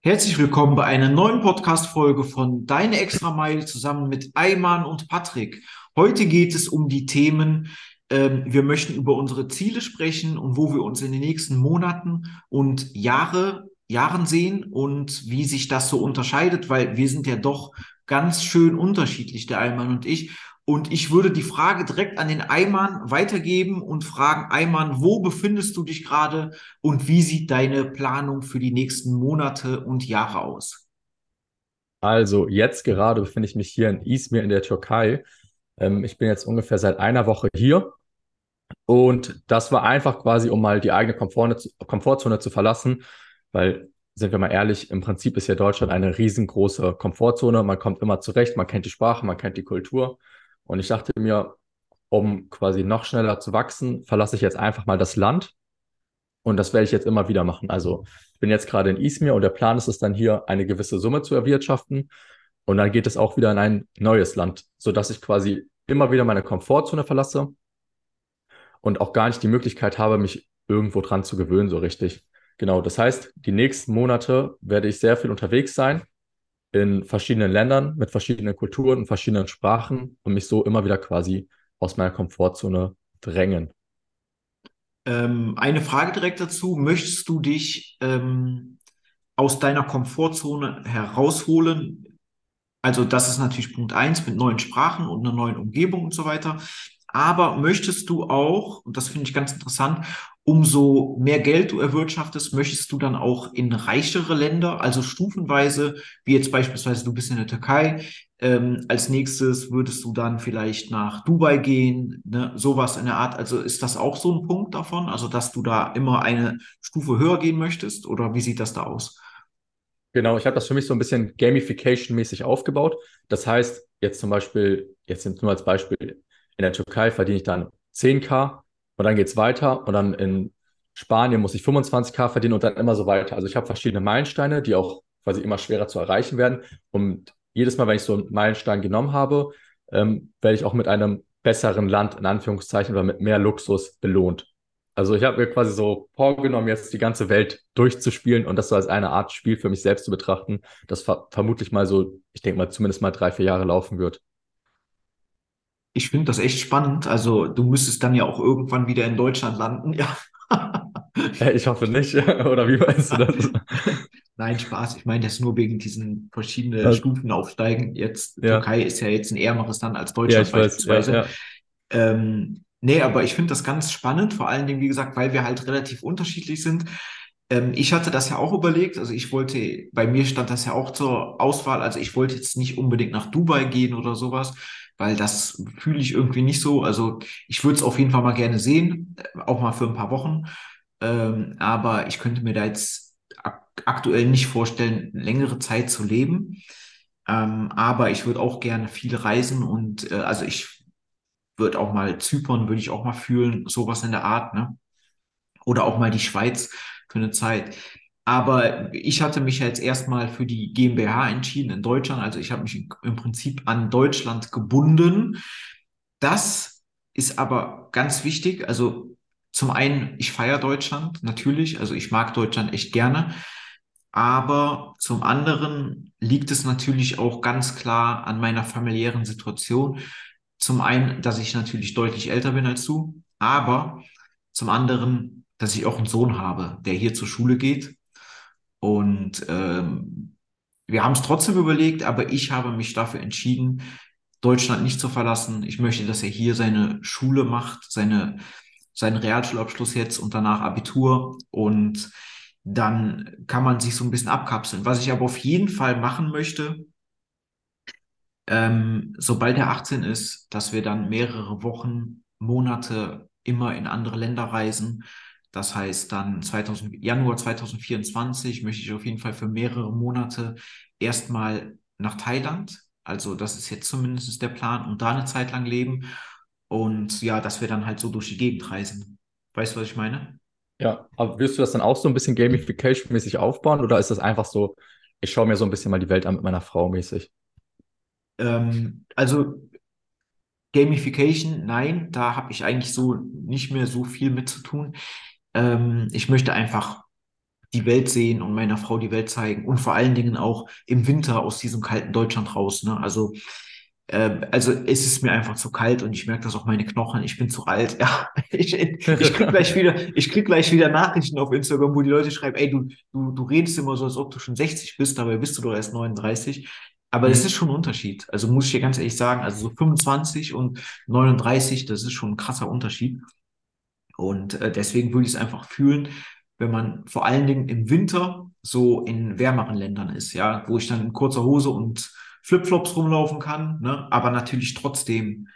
Herzlich willkommen bei einer neuen Podcast-Folge von Deine Extra Meile zusammen mit Ayman und Patrick. Heute geht es um die Themen, ähm, wir möchten über unsere Ziele sprechen und wo wir uns in den nächsten Monaten und Jahre, Jahren sehen und wie sich das so unterscheidet, weil wir sind ja doch ganz schön unterschiedlich, der Ayman und ich. Und ich würde die Frage direkt an den Eimann weitergeben und fragen, Eimann, wo befindest du dich gerade und wie sieht deine Planung für die nächsten Monate und Jahre aus? Also jetzt gerade befinde ich mich hier in Izmir in der Türkei. Ähm, ich bin jetzt ungefähr seit einer Woche hier und das war einfach quasi, um mal die eigene Komfortzone zu verlassen, weil, sind wir mal ehrlich, im Prinzip ist ja Deutschland eine riesengroße Komfortzone. Man kommt immer zurecht, man kennt die Sprache, man kennt die Kultur. Und ich dachte mir, um quasi noch schneller zu wachsen, verlasse ich jetzt einfach mal das Land. Und das werde ich jetzt immer wieder machen. Also ich bin jetzt gerade in Izmir und der Plan ist es dann hier, eine gewisse Summe zu erwirtschaften. Und dann geht es auch wieder in ein neues Land, sodass ich quasi immer wieder meine Komfortzone verlasse und auch gar nicht die Möglichkeit habe, mich irgendwo dran zu gewöhnen, so richtig. Genau, das heißt, die nächsten Monate werde ich sehr viel unterwegs sein in verschiedenen Ländern mit verschiedenen Kulturen und verschiedenen Sprachen und mich so immer wieder quasi aus meiner Komfortzone drängen. Ähm, eine Frage direkt dazu. Möchtest du dich ähm, aus deiner Komfortzone herausholen? Also das ist natürlich Punkt eins mit neuen Sprachen und einer neuen Umgebung und so weiter. Aber möchtest du auch, und das finde ich ganz interessant, umso mehr Geld du erwirtschaftest, möchtest du dann auch in reichere Länder, also stufenweise, wie jetzt beispielsweise du bist in der Türkei, ähm, als nächstes würdest du dann vielleicht nach Dubai gehen, ne, sowas in der Art. Also ist das auch so ein Punkt davon, also dass du da immer eine Stufe höher gehen möchtest oder wie sieht das da aus? Genau, ich habe das für mich so ein bisschen Gamification-mäßig aufgebaut. Das heißt, jetzt zum Beispiel, jetzt nur als Beispiel, in der Türkei verdiene ich dann 10k und dann geht es weiter und dann in Spanien muss ich 25k verdienen und dann immer so weiter. Also ich habe verschiedene Meilensteine, die auch quasi immer schwerer zu erreichen werden. Und jedes Mal, wenn ich so einen Meilenstein genommen habe, ähm, werde ich auch mit einem besseren Land in Anführungszeichen oder mit mehr Luxus belohnt. Also ich habe mir quasi so vorgenommen, jetzt die ganze Welt durchzuspielen und das so als eine Art Spiel für mich selbst zu betrachten, das ver vermutlich mal so, ich denke mal, zumindest mal drei, vier Jahre laufen wird. Ich finde das echt spannend. Also du müsstest dann ja auch irgendwann wieder in Deutschland landen, ja. Ich hoffe nicht. Oder wie meinst du das? Nein, Spaß. Ich meine das nur wegen diesen verschiedenen also, Stufen aufsteigen. Jetzt, ja. Türkei ist ja jetzt ein ärmeres Land als Deutschland ja, beispielsweise. Weiß, ja, ähm, nee, aber ich finde das ganz spannend, vor allen Dingen, wie gesagt, weil wir halt relativ unterschiedlich sind. Ähm, ich hatte das ja auch überlegt. Also ich wollte, bei mir stand das ja auch zur Auswahl. Also ich wollte jetzt nicht unbedingt nach Dubai gehen oder sowas weil das fühle ich irgendwie nicht so. Also ich würde es auf jeden Fall mal gerne sehen, auch mal für ein paar Wochen. Ähm, aber ich könnte mir da jetzt ak aktuell nicht vorstellen, längere Zeit zu leben. Ähm, aber ich würde auch gerne viel reisen und äh, also ich würde auch mal Zypern, würde ich auch mal fühlen, sowas in der Art, ne? Oder auch mal die Schweiz für eine Zeit. Aber ich hatte mich jetzt erstmal für die GmbH entschieden in Deutschland. Also ich habe mich im Prinzip an Deutschland gebunden. Das ist aber ganz wichtig. Also zum einen, ich feiere Deutschland natürlich. Also ich mag Deutschland echt gerne. Aber zum anderen liegt es natürlich auch ganz klar an meiner familiären Situation. Zum einen, dass ich natürlich deutlich älter bin als du, aber zum anderen, dass ich auch einen Sohn habe, der hier zur Schule geht und ähm, wir haben es trotzdem überlegt, aber ich habe mich dafür entschieden, Deutschland nicht zu verlassen. Ich möchte, dass er hier seine Schule macht, seine, seinen Realschulabschluss jetzt und danach Abitur. Und dann kann man sich so ein bisschen abkapseln. Was ich aber auf jeden Fall machen möchte, ähm, sobald er 18 ist, dass wir dann mehrere Wochen, Monate immer in andere Länder reisen, das heißt, dann 2000, Januar 2024 möchte ich auf jeden Fall für mehrere Monate erstmal nach Thailand. Also das ist jetzt zumindest der Plan und da eine Zeit lang leben. Und ja, dass wir dann halt so durch die Gegend reisen. Weißt du, was ich meine? Ja, aber wirst du das dann auch so ein bisschen Gamification-mäßig aufbauen oder ist das einfach so, ich schaue mir so ein bisschen mal die Welt an mit meiner Frau mäßig? Ähm, also Gamification, nein, da habe ich eigentlich so nicht mehr so viel mit zu tun. Ähm, ich möchte einfach die Welt sehen und meiner Frau die Welt zeigen und vor allen Dingen auch im Winter aus diesem kalten Deutschland raus. Ne? Also äh, also es ist mir einfach zu kalt und ich merke das auch meine Knochen. Ich bin zu alt. Ja, ich, ich krieg gleich wieder, ich krieg gleich wieder Nachrichten auf Instagram, wo die Leute schreiben, ey, du, du, du redest immer so, als ob du schon 60 bist, dabei bist du doch erst 39. Aber das mhm. ist schon ein Unterschied. Also muss ich dir ganz ehrlich sagen, also so 25 und 39, das ist schon ein krasser Unterschied. Und äh, deswegen würde ich es einfach fühlen, wenn man vor allen Dingen im Winter so in wärmeren Ländern ist, ja, wo ich dann in kurzer Hose und Flipflops rumlaufen kann, ne? aber natürlich trotzdem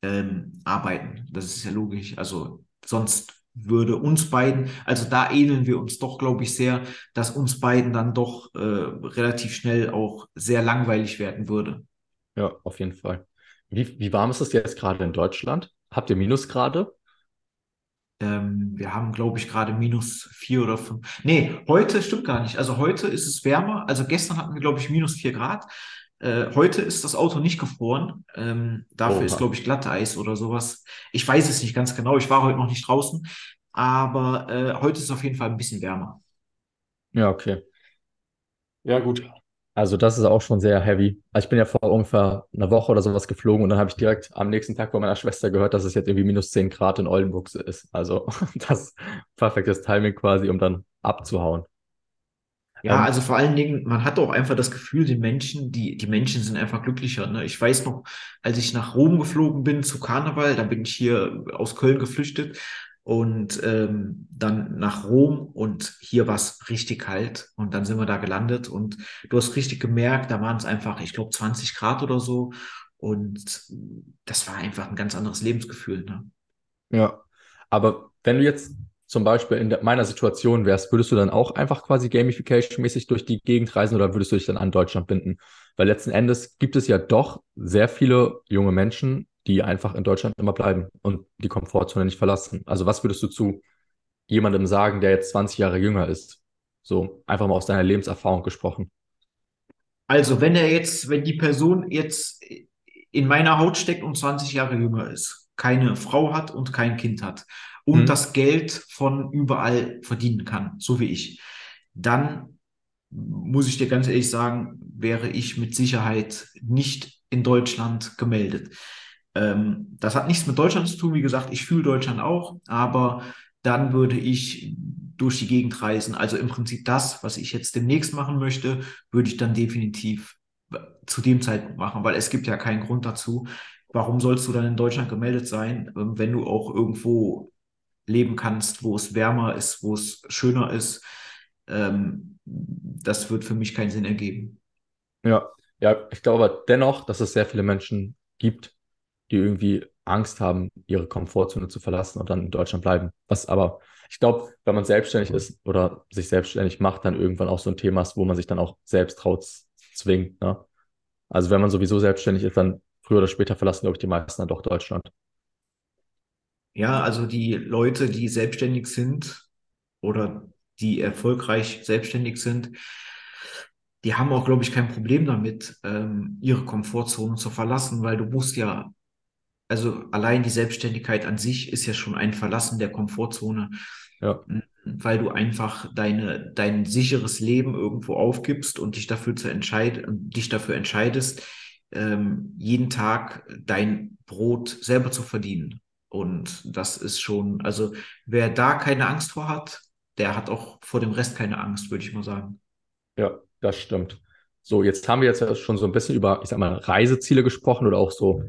ähm, arbeiten. Das ist ja logisch. Also sonst würde uns beiden, also da ähneln wir uns doch, glaube ich, sehr, dass uns beiden dann doch äh, relativ schnell auch sehr langweilig werden würde. Ja, auf jeden Fall. Wie, wie warm ist es jetzt gerade in Deutschland? Habt ihr Minusgrade? Ähm, wir haben, glaube ich, gerade minus vier oder fünf. Nee, heute stimmt gar nicht. Also heute ist es wärmer. Also gestern hatten wir, glaube ich, minus vier Grad. Äh, heute ist das Auto nicht gefroren. Ähm, dafür Oha. ist, glaube ich, Glatteis oder sowas. Ich weiß es nicht ganz genau. Ich war heute noch nicht draußen. Aber äh, heute ist es auf jeden Fall ein bisschen wärmer. Ja, okay. Ja, gut. Also das ist auch schon sehr heavy. Also ich bin ja vor ungefähr einer Woche oder sowas geflogen und dann habe ich direkt am nächsten Tag bei meiner Schwester gehört, dass es jetzt irgendwie minus 10 Grad in Oldenburg ist. Also das perfektes Timing quasi, um dann abzuhauen. Ja, also vor allen Dingen, man hat auch einfach das Gefühl, die Menschen, die, die Menschen sind einfach glücklicher. Ne? Ich weiß noch, als ich nach Rom geflogen bin zu Karneval, da bin ich hier aus Köln geflüchtet und ähm, dann nach Rom und hier war es richtig kalt und dann sind wir da gelandet und du hast richtig gemerkt, da waren es einfach, ich glaube, 20 Grad oder so und das war einfach ein ganz anderes Lebensgefühl. Ne? Ja, aber wenn du jetzt zum Beispiel in meiner Situation wärst, würdest du dann auch einfach quasi Gamification-mäßig durch die Gegend reisen oder würdest du dich dann an Deutschland binden? Weil letzten Endes gibt es ja doch sehr viele junge Menschen, die einfach in Deutschland immer bleiben und die Komfortzone nicht verlassen. Also was würdest du zu jemandem sagen, der jetzt 20 Jahre jünger ist? So einfach mal aus deiner Lebenserfahrung gesprochen. Also wenn er jetzt, wenn die Person jetzt in meiner Haut steckt und 20 Jahre jünger ist, keine Frau hat und kein Kind hat und mhm. das Geld von überall verdienen kann, so wie ich, dann muss ich dir ganz ehrlich sagen, wäre ich mit Sicherheit nicht in Deutschland gemeldet. Ähm, das hat nichts mit Deutschland zu tun, wie gesagt, ich fühle Deutschland auch, aber dann würde ich durch die Gegend reisen. Also im Prinzip das, was ich jetzt demnächst machen möchte, würde ich dann definitiv zu dem Zeitpunkt machen, weil es gibt ja keinen Grund dazu. Warum sollst du dann in Deutschland gemeldet sein, ähm, wenn du auch irgendwo leben kannst, wo es wärmer ist, wo es schöner ist. Ähm, das wird für mich keinen Sinn ergeben. Ja, ja, ich glaube dennoch, dass es sehr viele Menschen gibt, die irgendwie Angst haben, ihre Komfortzone zu verlassen und dann in Deutschland bleiben. Was aber, ich glaube, wenn man selbstständig ist oder sich selbstständig macht, dann irgendwann auch so ein Thema ist, wo man sich dann auch selbst traut, zwingt. Ne? Also wenn man sowieso selbstständig ist, dann früher oder später verlassen, glaube ich, die meisten dann doch Deutschland. Ja, also die Leute, die selbstständig sind oder die erfolgreich selbstständig sind, die haben auch, glaube ich, kein Problem damit, ähm, ihre Komfortzone zu verlassen, weil du musst ja, also allein die Selbstständigkeit an sich ist ja schon ein Verlassen der Komfortzone, ja. weil du einfach deine, dein sicheres Leben irgendwo aufgibst und dich dafür zu entscheiden, dich dafür entscheidest, ähm, jeden Tag dein Brot selber zu verdienen. Und das ist schon, also wer da keine Angst vor hat, der hat auch vor dem Rest keine Angst, würde ich mal sagen. Ja, das stimmt. So, jetzt haben wir jetzt schon so ein bisschen über, ich sag mal, Reiseziele gesprochen oder auch so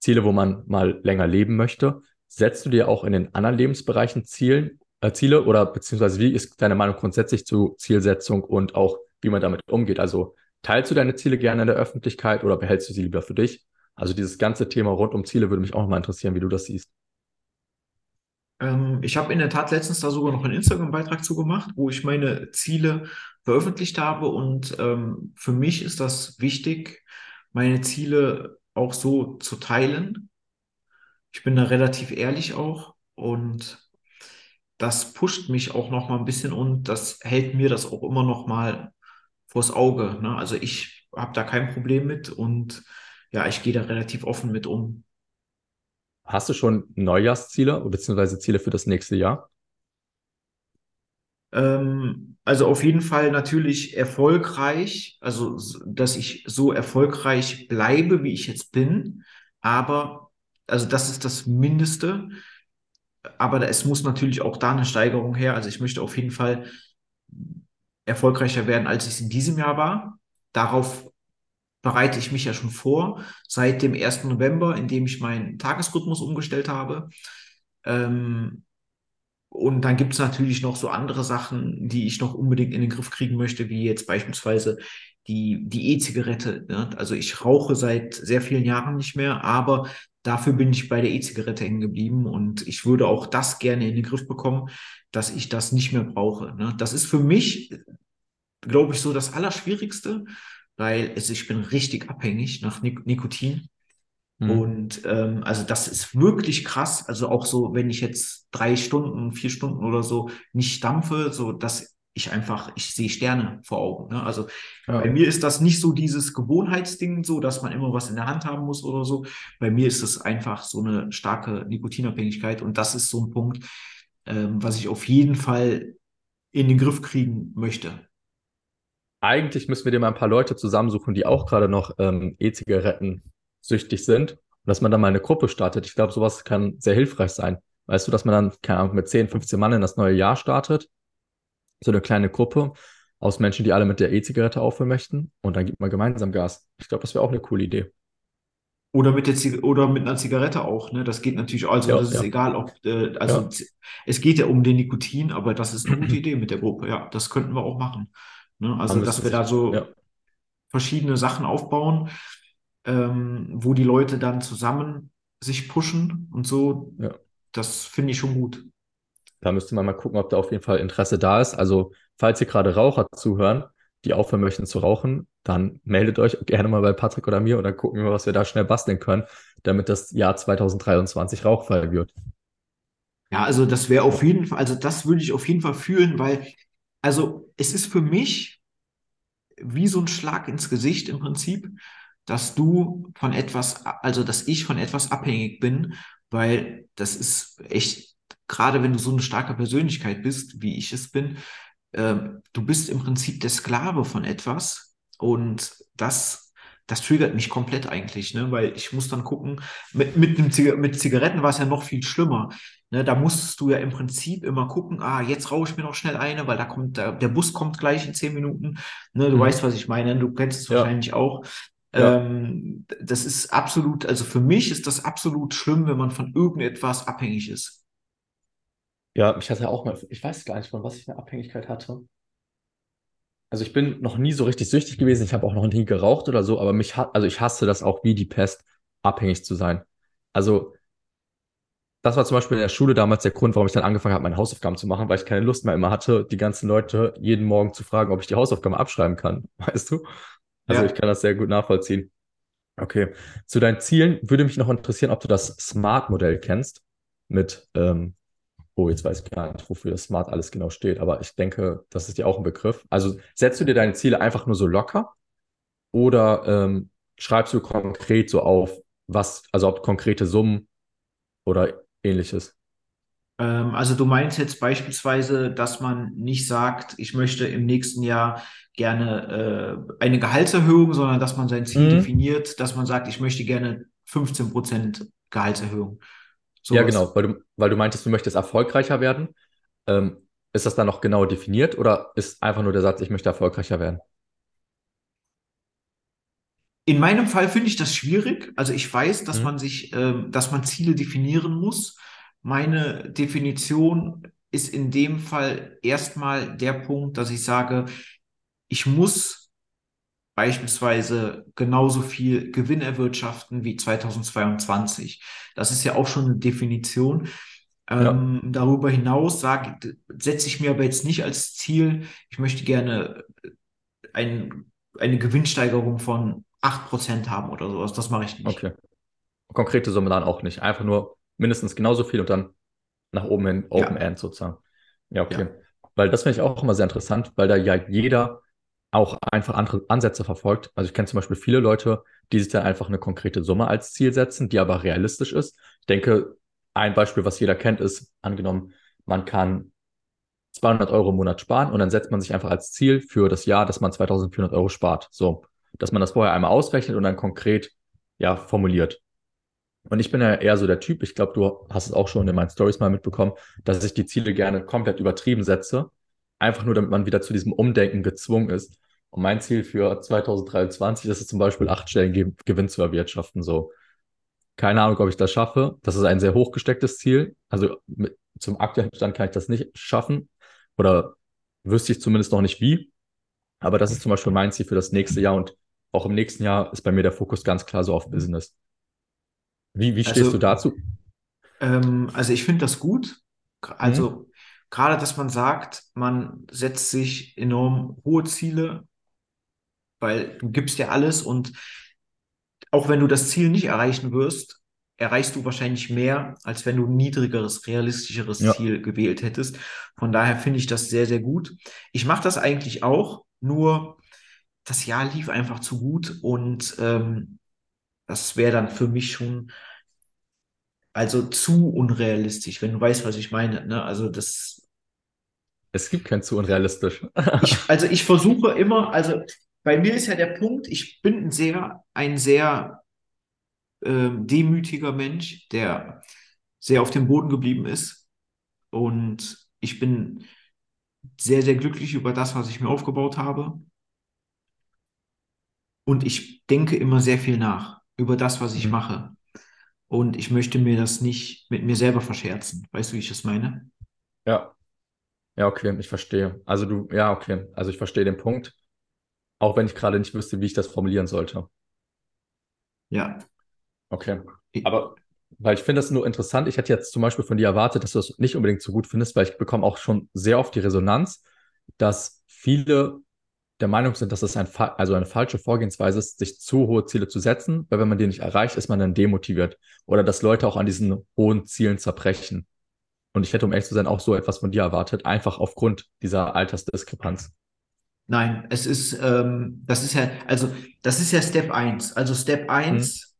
Ziele, wo man mal länger leben möchte. Setzt du dir auch in den anderen Lebensbereichen Zielen, äh, Ziele oder beziehungsweise wie ist deine Meinung grundsätzlich zu Zielsetzung und auch wie man damit umgeht? Also teilst du deine Ziele gerne in der Öffentlichkeit oder behältst du sie lieber für dich? Also dieses ganze Thema rund um Ziele würde mich auch mal interessieren, wie du das siehst. Ähm, ich habe in der Tat letztens da sogar noch einen Instagram-Beitrag zu gemacht, wo ich meine Ziele veröffentlicht habe. Und ähm, für mich ist das wichtig, meine Ziele auch so zu teilen. Ich bin da relativ ehrlich auch und das pusht mich auch noch mal ein bisschen und das hält mir das auch immer noch mal vors Auge. Ne? Also ich habe da kein Problem mit und ja, ich gehe da relativ offen mit um. Hast du schon Neujahrsziele bzw. Ziele für das nächste Jahr? Ähm, also auf jeden Fall natürlich erfolgreich, also dass ich so erfolgreich bleibe, wie ich jetzt bin. Aber, also das ist das Mindeste. Aber es muss natürlich auch da eine Steigerung her. Also ich möchte auf jeden Fall erfolgreicher werden, als ich es in diesem Jahr war. Darauf bereite ich mich ja schon vor, seit dem 1. November, in dem ich meinen Tagesrhythmus umgestellt habe. Ähm, und dann gibt es natürlich noch so andere Sachen, die ich noch unbedingt in den Griff kriegen möchte, wie jetzt beispielsweise die, die E-Zigarette. Ne? Also ich rauche seit sehr vielen Jahren nicht mehr, aber dafür bin ich bei der E-Zigarette hängen geblieben und ich würde auch das gerne in den Griff bekommen, dass ich das nicht mehr brauche. Ne? Das ist für mich, glaube ich, so das Allerschwierigste, weil es, ich bin richtig abhängig nach Nik Nikotin. Mhm. Und ähm, also das ist wirklich krass. Also auch so, wenn ich jetzt drei Stunden, vier Stunden oder so nicht dampfe, so dass ich einfach, ich sehe Sterne vor Augen. Ne? Also ja. bei mir ist das nicht so dieses Gewohnheitsding, so dass man immer was in der Hand haben muss oder so. Bei mir ist es einfach so eine starke Nikotinabhängigkeit und das ist so ein Punkt, ähm, was ich auf jeden Fall in den Griff kriegen möchte. Eigentlich müssen wir dir mal ein paar Leute zusammensuchen, die auch gerade noch ähm, E-Zigaretten süchtig sind. Und dass man dann mal eine Gruppe startet. Ich glaube, sowas kann sehr hilfreich sein. Weißt du, dass man dann, keine Ahnung, mit 10, 15 Mann in das neue Jahr startet. So eine kleine Gruppe aus Menschen, die alle mit der E-Zigarette aufhören möchten. Und dann gibt man gemeinsam Gas. Ich glaube, das wäre auch eine coole Idee. Oder mit, der oder mit einer Zigarette auch, ne? Das geht natürlich, also ja, das ist egal, ob, äh, also ja. es geht ja um den Nikotin, aber das ist eine gute Idee mit der Gruppe, ja, das könnten wir auch machen. Ne? Also, dass wir da so ja. verschiedene Sachen aufbauen ähm, wo die Leute dann zusammen sich pushen und so. Ja. Das finde ich schon gut. Da müsste man mal gucken, ob da auf jeden Fall Interesse da ist. Also, falls hier gerade Raucher zuhören, die aufhören möchten zu rauchen, dann meldet euch gerne mal bei Patrick oder mir und dann gucken wir, was wir da schnell basteln können, damit das Jahr 2023 rauchfrei wird. Ja, also das wäre auf jeden Fall, also das würde ich auf jeden Fall fühlen, weil, also es ist für mich wie so ein Schlag ins Gesicht im Prinzip, dass du von etwas, also dass ich von etwas abhängig bin, weil das ist echt, gerade wenn du so eine starke Persönlichkeit bist, wie ich es bin, äh, du bist im Prinzip der Sklave von etwas und das, das triggert mich komplett eigentlich, ne? weil ich muss dann gucken, mit, mit, dem Ziga mit Zigaretten war es ja noch viel schlimmer. Ne, da musstest du ja im Prinzip immer gucken, ah, jetzt rauche ich mir noch schnell eine, weil da kommt, der, der Bus kommt gleich in zehn Minuten. Ne, du mhm. weißt, was ich meine, du kennst es ja. wahrscheinlich auch. Ja. Ähm, das ist absolut, also für mich ist das absolut schlimm, wenn man von irgendetwas abhängig ist. Ja, ich hatte auch mal, ich weiß gar nicht, von was ich eine Abhängigkeit hatte. Also ich bin noch nie so richtig süchtig gewesen, ich habe auch noch nie geraucht oder so, aber mich hat, also ich hasse das auch wie die Pest, abhängig zu sein. Also das war zum Beispiel in der Schule damals der Grund, warum ich dann angefangen habe, meine Hausaufgaben zu machen, weil ich keine Lust mehr immer hatte, die ganzen Leute jeden Morgen zu fragen, ob ich die Hausaufgaben abschreiben kann, weißt du? Also ja. ich kann das sehr gut nachvollziehen. Okay. Zu deinen Zielen würde mich noch interessieren, ob du das Smart-Modell kennst. Mit, ähm, oh, jetzt weiß ich gar nicht, wofür das Smart alles genau steht, aber ich denke, das ist dir auch ein Begriff. Also setzt du dir deine Ziele einfach nur so locker oder ähm, schreibst du konkret so auf, was, also ob konkrete Summen oder ähnliches? Ähm, also du meinst jetzt beispielsweise, dass man nicht sagt, ich möchte im nächsten Jahr gerne äh, eine Gehaltserhöhung, sondern dass man sein Ziel mhm. definiert, dass man sagt, ich möchte gerne 15 Prozent Gehaltserhöhung. So ja, genau, weil du, weil du meintest, du möchtest erfolgreicher werden. Ähm, ist das dann noch genau definiert oder ist einfach nur der Satz, ich möchte erfolgreicher werden? In meinem Fall finde ich das schwierig. Also ich weiß, dass mhm. man sich, ähm, dass man Ziele definieren muss. Meine Definition ist in dem Fall erstmal der Punkt, dass ich sage, ich muss beispielsweise genauso viel Gewinn erwirtschaften wie 2022. Das ist ja auch schon eine Definition. Ja. Ähm, darüber hinaus sage, setze ich mir aber jetzt nicht als Ziel, ich möchte gerne ein, eine Gewinnsteigerung von 8% haben oder sowas. Das mache ich nicht. Okay. Konkrete Summe dann auch nicht. Einfach nur mindestens genauso viel und dann nach oben hin Open ja. End sozusagen. Ja, okay. Ja. Weil das finde ich auch immer sehr interessant, weil da ja jeder auch einfach andere Ansätze verfolgt. Also ich kenne zum Beispiel viele Leute, die sich dann einfach eine konkrete Summe als Ziel setzen, die aber realistisch ist. Ich denke, ein Beispiel, was jeder kennt, ist angenommen, man kann 200 Euro im Monat sparen und dann setzt man sich einfach als Ziel für das Jahr, dass man 2400 Euro spart. So, dass man das vorher einmal ausrechnet und dann konkret ja formuliert. Und ich bin ja eher so der Typ, ich glaube, du hast es auch schon in meinen Stories mal mitbekommen, dass ich die Ziele gerne komplett übertrieben setze. Einfach nur, damit man wieder zu diesem Umdenken gezwungen ist. Und mein Ziel für 2023 ist es zum Beispiel, acht Stellen Gewinn zu erwirtschaften. So, keine Ahnung, ob ich das schaffe. Das ist ein sehr hochgestecktes Ziel. Also mit, zum aktuellen Stand kann ich das nicht schaffen. Oder wüsste ich zumindest noch nicht wie. Aber das ist zum Beispiel mein Ziel für das nächste Jahr. Und auch im nächsten Jahr ist bei mir der Fokus ganz klar so auf Business. Wie, wie stehst also, du dazu? Ähm, also ich finde das gut. Also mhm. gerade, dass man sagt, man setzt sich enorm hohe Ziele, weil du gibst ja alles und auch wenn du das Ziel nicht erreichen wirst, erreichst du wahrscheinlich mehr, als wenn du ein niedrigeres, realistischeres ja. Ziel gewählt hättest. Von daher finde ich das sehr, sehr gut. Ich mache das eigentlich auch, nur das Jahr lief einfach zu gut und ähm, das wäre dann für mich schon also zu unrealistisch, wenn du weißt, was ich meine. Ne? Also das. Es gibt kein zu unrealistisch. ich, also ich versuche immer, also bei mir ist ja der Punkt, ich bin ein sehr, ein sehr äh, demütiger Mensch, der sehr auf dem Boden geblieben ist. Und ich bin sehr, sehr glücklich über das, was ich mir aufgebaut habe. Und ich denke immer sehr viel nach über das, was ich mhm. mache. Und ich möchte mir das nicht mit mir selber verscherzen. Weißt du, wie ich das meine? Ja. Ja, okay, ich verstehe. Also du, ja, okay. Also ich verstehe den Punkt. Auch wenn ich gerade nicht wüsste, wie ich das formulieren sollte. Ja. Okay. Aber weil ich finde das nur interessant. Ich hätte jetzt zum Beispiel von dir erwartet, dass du das nicht unbedingt so gut findest, weil ich bekomme auch schon sehr oft die Resonanz, dass viele der Meinung sind, dass es ein, also eine falsche Vorgehensweise ist, sich zu hohe Ziele zu setzen, weil wenn man die nicht erreicht, ist man dann demotiviert. Oder dass Leute auch an diesen hohen Zielen zerbrechen. Und ich hätte, um ehrlich zu sein, auch so etwas von dir erwartet, einfach aufgrund dieser Altersdiskrepanz. Nein, es ist, ähm, das ist ja, also das ist ja Step 1. Also Step 1,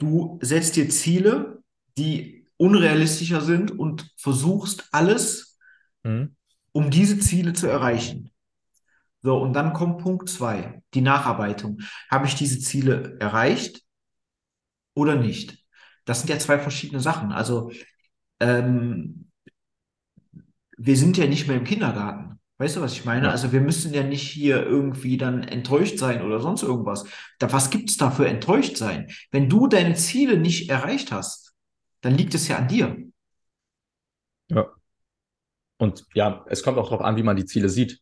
mhm. du setzt dir Ziele, die unrealistischer sind und versuchst alles, mhm. um diese Ziele zu erreichen. So, und dann kommt Punkt zwei, die Nacharbeitung. Habe ich diese Ziele erreicht oder nicht? Das sind ja zwei verschiedene Sachen. Also, ähm, wir sind ja nicht mehr im Kindergarten. Weißt du, was ich meine? Ja. Also wir müssen ja nicht hier irgendwie dann enttäuscht sein oder sonst irgendwas. Da, was gibt's da für enttäuscht sein? Wenn du deine Ziele nicht erreicht hast, dann liegt es ja an dir. Ja. Und ja, es kommt auch darauf an, wie man die Ziele sieht.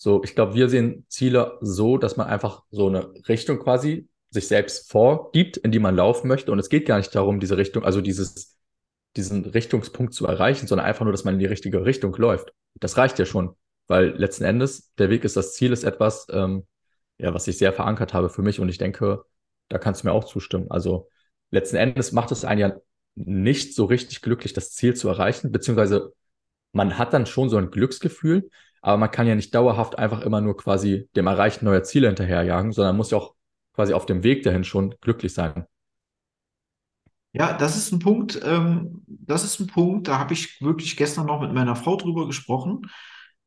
So, ich glaube, wir sehen Ziele so, dass man einfach so eine Richtung quasi sich selbst vorgibt, in die man laufen möchte. Und es geht gar nicht darum, diese Richtung, also dieses, diesen Richtungspunkt zu erreichen, sondern einfach nur, dass man in die richtige Richtung läuft. Das reicht ja schon, weil letzten Endes der Weg ist das Ziel, ist etwas, ähm, ja, was ich sehr verankert habe für mich. Und ich denke, da kannst du mir auch zustimmen. Also letzten Endes macht es einen ja nicht so richtig glücklich, das Ziel zu erreichen, beziehungsweise man hat dann schon so ein Glücksgefühl, aber man kann ja nicht dauerhaft einfach immer nur quasi dem Erreichen neuer Ziele hinterherjagen, sondern muss ja auch quasi auf dem Weg dahin schon glücklich sein. Ja, das ist ein Punkt, ähm, das ist ein Punkt, da habe ich wirklich gestern noch mit meiner Frau drüber gesprochen,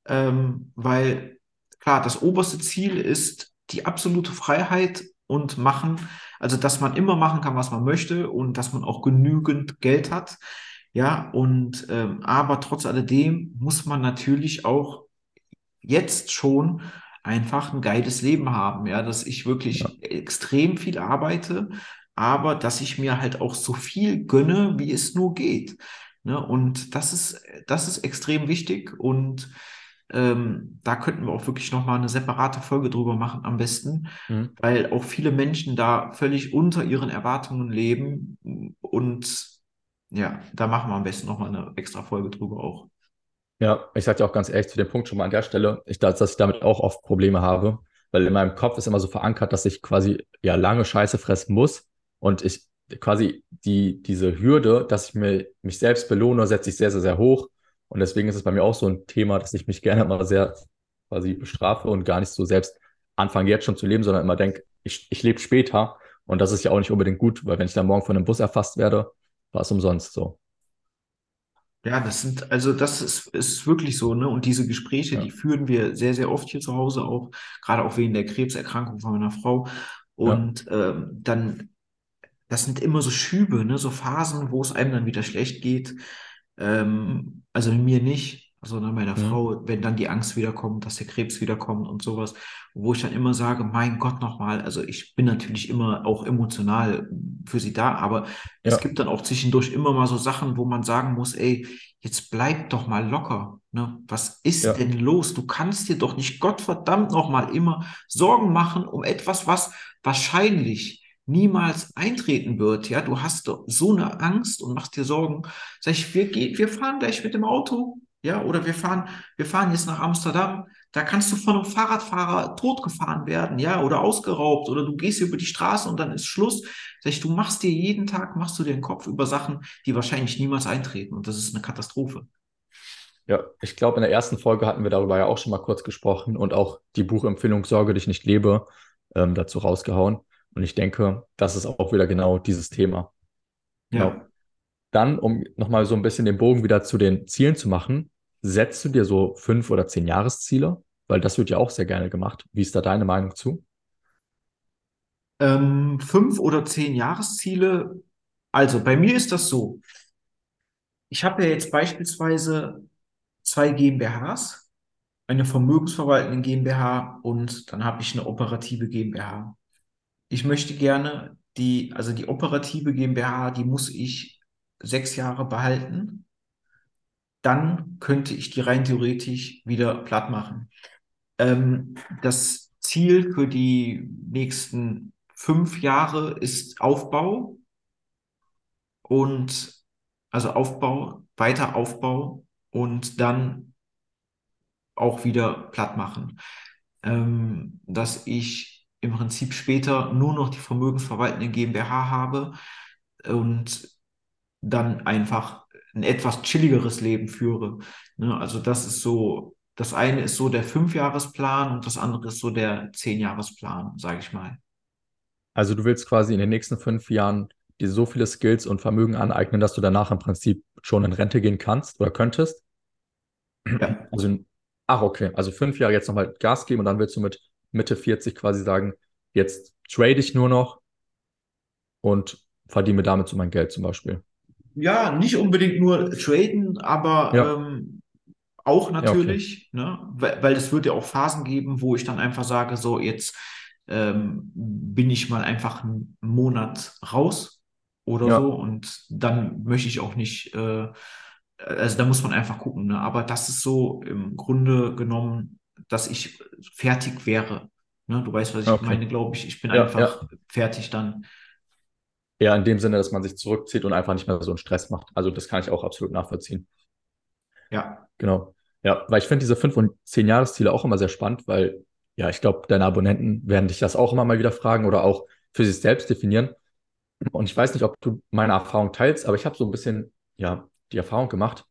ähm, weil klar, das oberste Ziel ist die absolute Freiheit und machen, also dass man immer machen kann, was man möchte und dass man auch genügend Geld hat. Ja, und ähm, aber trotz alledem muss man natürlich auch jetzt schon einfach ein geiles Leben haben, ja, dass ich wirklich ja. extrem viel arbeite, aber dass ich mir halt auch so viel gönne, wie es nur geht. Ne? Und das ist, das ist extrem wichtig und ähm, da könnten wir auch wirklich nochmal eine separate Folge drüber machen, am besten, mhm. weil auch viele Menschen da völlig unter ihren Erwartungen leben und ja, da machen wir am besten nochmal eine extra Folge drüber auch. Ja, ich sage dir auch ganz ehrlich zu dem Punkt schon mal an der Stelle, ich, dass ich damit auch oft Probleme habe, weil in meinem Kopf ist immer so verankert, dass ich quasi ja lange Scheiße fressen muss und ich quasi die, diese Hürde, dass ich mir, mich selbst belohne, setze ich sehr, sehr, sehr hoch. Und deswegen ist es bei mir auch so ein Thema, dass ich mich gerne mal sehr quasi bestrafe und gar nicht so selbst anfange jetzt schon zu leben, sondern immer denke, ich, ich lebe später. Und das ist ja auch nicht unbedingt gut, weil wenn ich dann morgen von einem Bus erfasst werde, war es umsonst so. Ja, das sind, also das ist, ist wirklich so, ne? Und diese Gespräche, Ja. die führen wir sehr, sehr oft hier zu Hause auch, gerade auch wegen der Krebserkrankung von meiner Frau. Und ähm, dann, das sind immer so Schübe, ne? So Phasen, wo es einem dann wieder schlecht geht. Ähm, also mir nicht, sondern meiner Mhm. Frau, wenn dann die Angst wiederkommt, dass der Krebs wiederkommt und sowas, wo ich dann immer sage, mein Gott nochmal, also ich bin natürlich immer auch emotional für sie da, aber es Ja, gibt dann auch zwischendurch immer mal so Sachen, wo man sagen muss, ey, jetzt bleib doch mal locker, ne? Was ist ja, denn los? Du kannst dir doch nicht Gottverdammt nochmal immer Sorgen machen um etwas, was wahrscheinlich niemals eintreten wird, ja? Du hast doch so eine Angst und machst dir Sorgen Sag ich, wir gehen, wir fahren gleich mit dem Auto, ja, oder wir fahren, wir fahren jetzt nach Amsterdam. Da kannst du von einem Fahrradfahrer totgefahren werden, ja, oder ausgeraubt, oder du gehst über die Straße und dann ist Schluss. Sag ich, du machst dir jeden Tag, machst du dir den Kopf über Sachen, die wahrscheinlich niemals eintreten. Und das ist eine Katastrophe. ja. Ich glaube, in der ersten Folge hatten wir darüber ja auch schon mal kurz gesprochen und auch die Buchempfehlung Sorge dich nicht lebe ähm, dazu rausgehauen. Und ich denke, das ist auch wieder genau dieses Thema. Genau. Ja. Dann, um nochmal so ein bisschen den Bogen wieder zu den Zielen zu machen, setzt du dir so fünf oder zehn Jahresziele? Weil das wird ja auch sehr gerne gemacht. Wie ist da deine Meinung zu? Ähm, fünf oder zehn Jahresziele. Also bei mir ist das so. Ich habe ja jetzt beispielsweise zwei GmbHs, eine vermögensverwaltende GmbH und dann habe ich eine operative GmbH. Ich möchte gerne die, also die operative GmbH, die muss ich sechs Jahre behalten. Dann könnte ich die rein theoretisch wieder platt machen. Ähm, das Ziel für die nächsten fünf Jahre ist Aufbau und also Aufbau, weiter Aufbau und dann auch wieder platt machen. Ähm, dass ich im Prinzip später nur noch die vermögensverwaltende GmbH habe und dann einfach ein etwas chilligeres Leben führe. Ne? Also das ist so, das eine ist so der Fünfjahresplan und das andere ist so der Zehnjahresplan, sage ich mal. Also du willst quasi in den nächsten fünf Jahren dir so viele Skills und Vermögen aneignen, dass du danach im Prinzip schon in Rente gehen kannst oder könntest. Ja, Also, ach okay, also fünf Jahre jetzt nochmal Gas geben und dann willst du mit Mitte 40 quasi sagen, jetzt trade ich nur noch und verdiene damit so mein Geld zum Beispiel. Ja, nicht unbedingt nur traden, Ja, aber ähm, auch ja, okay. natürlich, ne? Weil, weil es wird ja auch Phasen geben, wo ich dann einfach sage, so jetzt ähm, bin ich mal einfach einen Monat raus oder Ja, so und dann möchte ich auch nicht, äh, also da muss man einfach gucken, ne? Aber das ist so im Grunde genommen, dass ich fertig wäre. Ne? Du weißt, was ja, ich okay. meine, glaube ich. Ich bin Ja, ja. einfach fertig dann. Eher in dem Sinne, dass man sich zurückzieht und einfach nicht mehr so einen Stress macht. Also das kann ich auch absolut nachvollziehen. Ja. Genau. Ja, weil ich finde diese fünf und zehn Jahresziele auch immer sehr spannend, weil ja, ich glaube, deine Abonnenten werden dich das auch immer mal wieder fragen oder auch für sich selbst definieren. Und ich weiß nicht, ob du meine Erfahrung teilst, aber ich habe so ein bisschen, ja, die Erfahrung gemacht,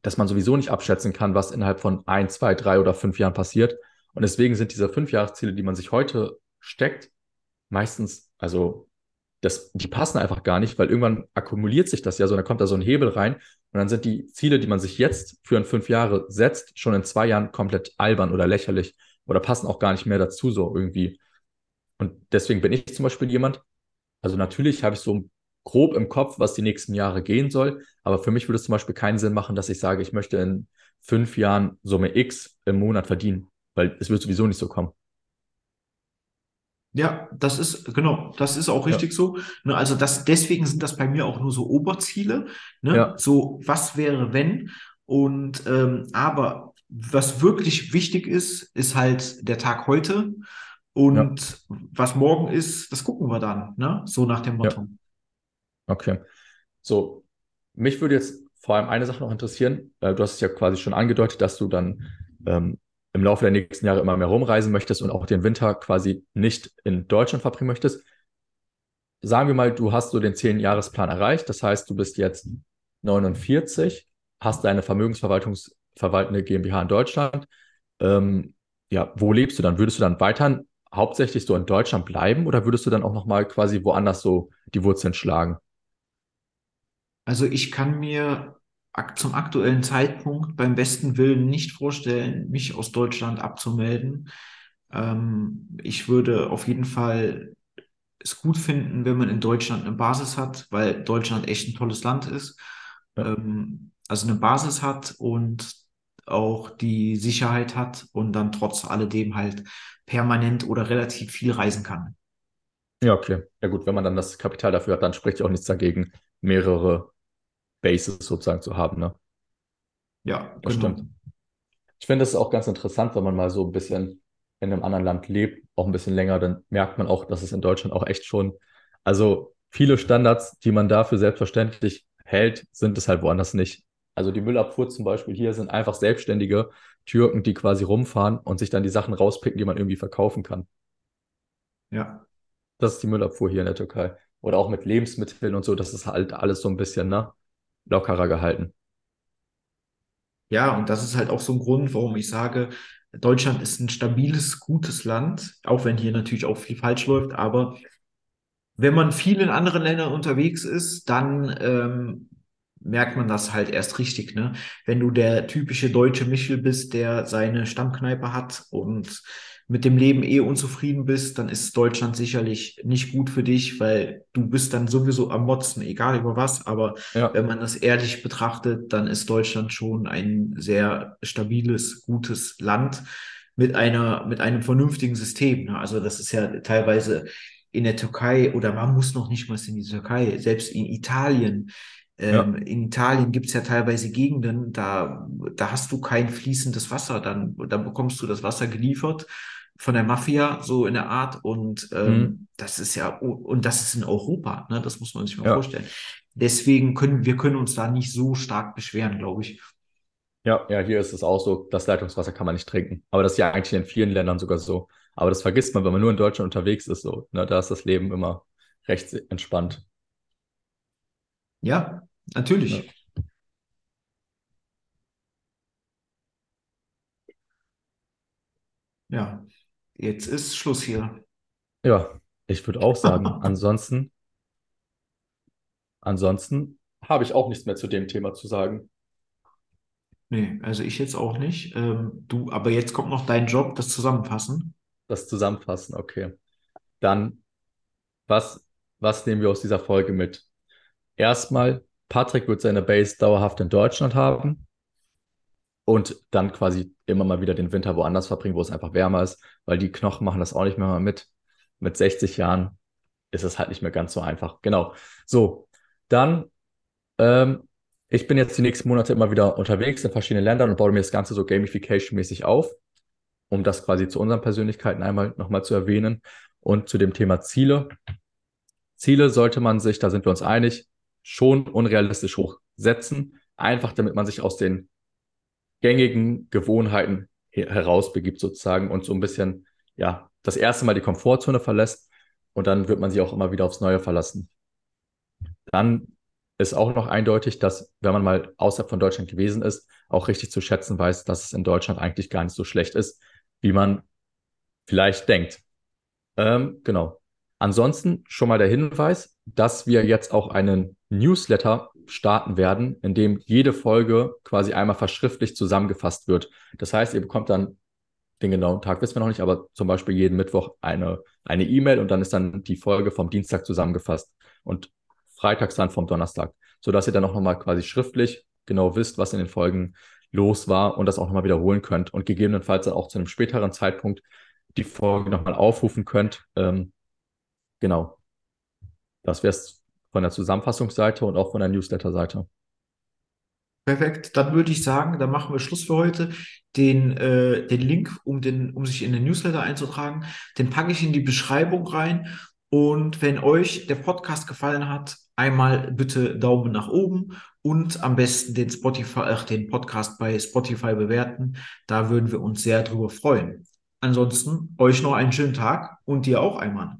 dass man sowieso nicht abschätzen kann, was innerhalb von ein, zwei, drei oder fünf Jahren passiert. Und deswegen sind diese fünf Jahresziele, die man sich heute steckt, meistens, also das, die passen einfach gar nicht, weil irgendwann akkumuliert sich das ja so, dann kommt da so ein Hebel rein und dann sind die Ziele, die man sich jetzt für in fünf Jahre setzt, schon in zwei Jahren komplett albern oder lächerlich oder passen auch gar nicht mehr dazu so irgendwie. Und deswegen bin ich zum Beispiel jemand, also natürlich habe ich so grob im Kopf, was die nächsten Jahre gehen soll, aber für mich würde es zum Beispiel keinen Sinn machen, dass ich sage, ich möchte in fünf Jahren Summe X im Monat verdienen, weil es wird sowieso nicht so kommen. Ja, das ist, genau, das ist auch Ja, richtig so. Ne, also das, deswegen sind das bei mir auch nur so Oberziele. Ne? ja, So, was wäre, wenn? Und ähm, aber was wirklich wichtig ist, ist halt der Tag heute. ja, Und was morgen ist, das gucken wir dann, ne? So nach dem ja, Motto. okay. So, mich würde jetzt vor allem eine Sache noch interessieren. Äh, du hast es ja quasi schon angedeutet, dass du dann ähm, im Laufe der nächsten Jahre immer mehr rumreisen möchtest und auch den Winter quasi nicht in Deutschland verbringen möchtest. Sagen wir mal, du hast so den zehn Jahresplan erreicht. Das heißt, du bist jetzt 49, hast deine vermögensverwaltungsverwaltende GmbH in Deutschland. Ähm, ja, wo lebst du dann? Würdest du dann weiterhin hauptsächlich so in Deutschland bleiben oder würdest du dann auch nochmal quasi woanders so die Wurzeln schlagen? Also ich kann mir zum aktuellen Zeitpunkt beim besten Willen nicht vorstellen, mich aus Deutschland abzumelden. Ähm, ich würde auf jeden Fall es gut finden, wenn man in Deutschland eine Basis hat, weil Deutschland echt ein tolles Land ist. Ja. Ähm, also eine Basis hat und auch die Sicherheit hat und dann trotz alledem halt permanent oder relativ viel reisen kann. Ja, okay. Ja gut, wenn man dann das Kapital dafür hat, dann spricht ja auch nichts dagegen, mehrere Bases sozusagen zu haben, ne? Ja, das genau. stimmt. Ich finde es auch ganz interessant, wenn man mal so ein bisschen in einem anderen Land lebt, auch ein bisschen länger, dann merkt man auch, dass es in Deutschland auch echt schon, also viele Standards, die man da für selbstverständlich hält, sind es halt woanders nicht. Also die Müllabfuhr zum Beispiel hier sind einfach selbstständige Türken, die quasi rumfahren und sich dann die Sachen rauspicken, die man irgendwie verkaufen kann. Ja. Das ist die Müllabfuhr hier in der Türkei. Oder auch mit Lebensmitteln und so, das ist halt alles so ein bisschen, ne, lockerer gehalten. Ja, und das ist halt auch so ein Grund, warum ich sage, Deutschland ist ein stabiles, gutes Land, auch wenn hier natürlich auch viel falsch läuft, aber wenn man viel in anderen Ländern unterwegs ist, dann ähm, merkt man das halt erst richtig, ne? Wenn du der typische deutsche Michel bist, der seine Stammkneipe hat und mit dem Leben eh unzufrieden bist, dann ist Deutschland sicherlich nicht gut für dich, weil du bist dann sowieso am Motzen, egal über was. Aber ja. wenn man das ehrlich betrachtet, dann ist Deutschland schon ein sehr stabiles, gutes Land mit einer, mit einem vernünftigen System. Ne? Also das ist ja teilweise in der Türkei oder man muss noch nicht mal in die Türkei, selbst in Italien ja. Ähm, in Italien gibt es ja teilweise Gegenden, da, da hast du kein fließendes Wasser, dann, dann bekommst du das Wasser geliefert von der Mafia, so in der Art. Und ähm, mhm. das ist ja, und das ist in Europa, ne? Das muss man sich mal ja. vorstellen. Deswegen können wir können uns da nicht so stark beschweren, glaube ich. Ja, ja, hier ist es auch so, das Leitungswasser kann man nicht trinken. Aber das ist ja eigentlich in vielen Ländern sogar so. Aber das vergisst man, wenn man nur in Deutschland unterwegs ist, so. Ne? Da ist das Leben immer recht entspannt. Ja, Natürlich. Ja. ja, jetzt ist Schluss hier. Ja, ich würde auch sagen, ansonsten, ansonsten habe ich auch nichts mehr zu dem Thema zu sagen. Nee, also ich jetzt auch nicht. Ähm, du, aber jetzt kommt noch dein Job, das Zusammenfassen. Das Zusammenfassen, okay. Dann, was, was nehmen wir aus dieser Folge mit? Erstmal, Patrick wird seine Base dauerhaft in Deutschland haben und dann quasi immer mal wieder den Winter woanders verbringen, wo es einfach wärmer ist, weil die Knochen machen das auch nicht mehr mit. Mit 60 Jahren ist es halt nicht mehr ganz so einfach. Genau. So, dann, ähm, ich bin jetzt die nächsten Monate immer wieder unterwegs in verschiedenen Ländern und baue mir das Ganze so gamification-mäßig auf, um das quasi zu unseren Persönlichkeiten einmal nochmal zu erwähnen und zu dem Thema Ziele. Ziele sollte man sich, da sind wir uns einig, schon unrealistisch hoch setzen, einfach damit man sich aus den gängigen Gewohnheiten herausbegibt sozusagen und so ein bisschen, ja, das erste Mal die Komfortzone verlässt und dann wird man sich auch immer wieder aufs Neue verlassen. Dann ist auch noch eindeutig, dass wenn man mal außerhalb von Deutschland gewesen ist, auch richtig zu schätzen weiß, dass es in Deutschland eigentlich gar nicht so schlecht ist, wie man vielleicht denkt. Ähm, genau. Ansonsten schon mal der Hinweis, dass wir jetzt auch einen Newsletter starten werden, in dem jede Folge quasi einmal verschriftlich zusammengefasst wird. Das heißt, ihr bekommt dann den genauen Tag wissen wir noch nicht, aber zum Beispiel jeden Mittwoch eine eine E-Mail und dann ist dann die Folge vom Dienstag zusammengefasst und freitags dann vom Donnerstag, sodass ihr dann auch nochmal quasi schriftlich genau wisst, was in den Folgen los war und das auch nochmal wiederholen könnt und gegebenenfalls dann auch zu einem späteren Zeitpunkt die Folge nochmal aufrufen könnt. Ähm, genau. Das wäre es von der Zusammenfassungsseite und auch von der Newsletter-Seite. Perfekt, dann würde ich sagen, dann machen wir Schluss für heute. Den, äh, den Link, um, den, um sich in den Newsletter einzutragen, den packe ich in die Beschreibung rein. Und wenn euch der Podcast gefallen hat, einmal bitte Daumen nach oben und am besten den Spotify, äh, den Podcast bei Spotify bewerten. Da würden wir uns sehr drüber freuen. Ansonsten euch noch einen schönen Tag und dir auch einmal.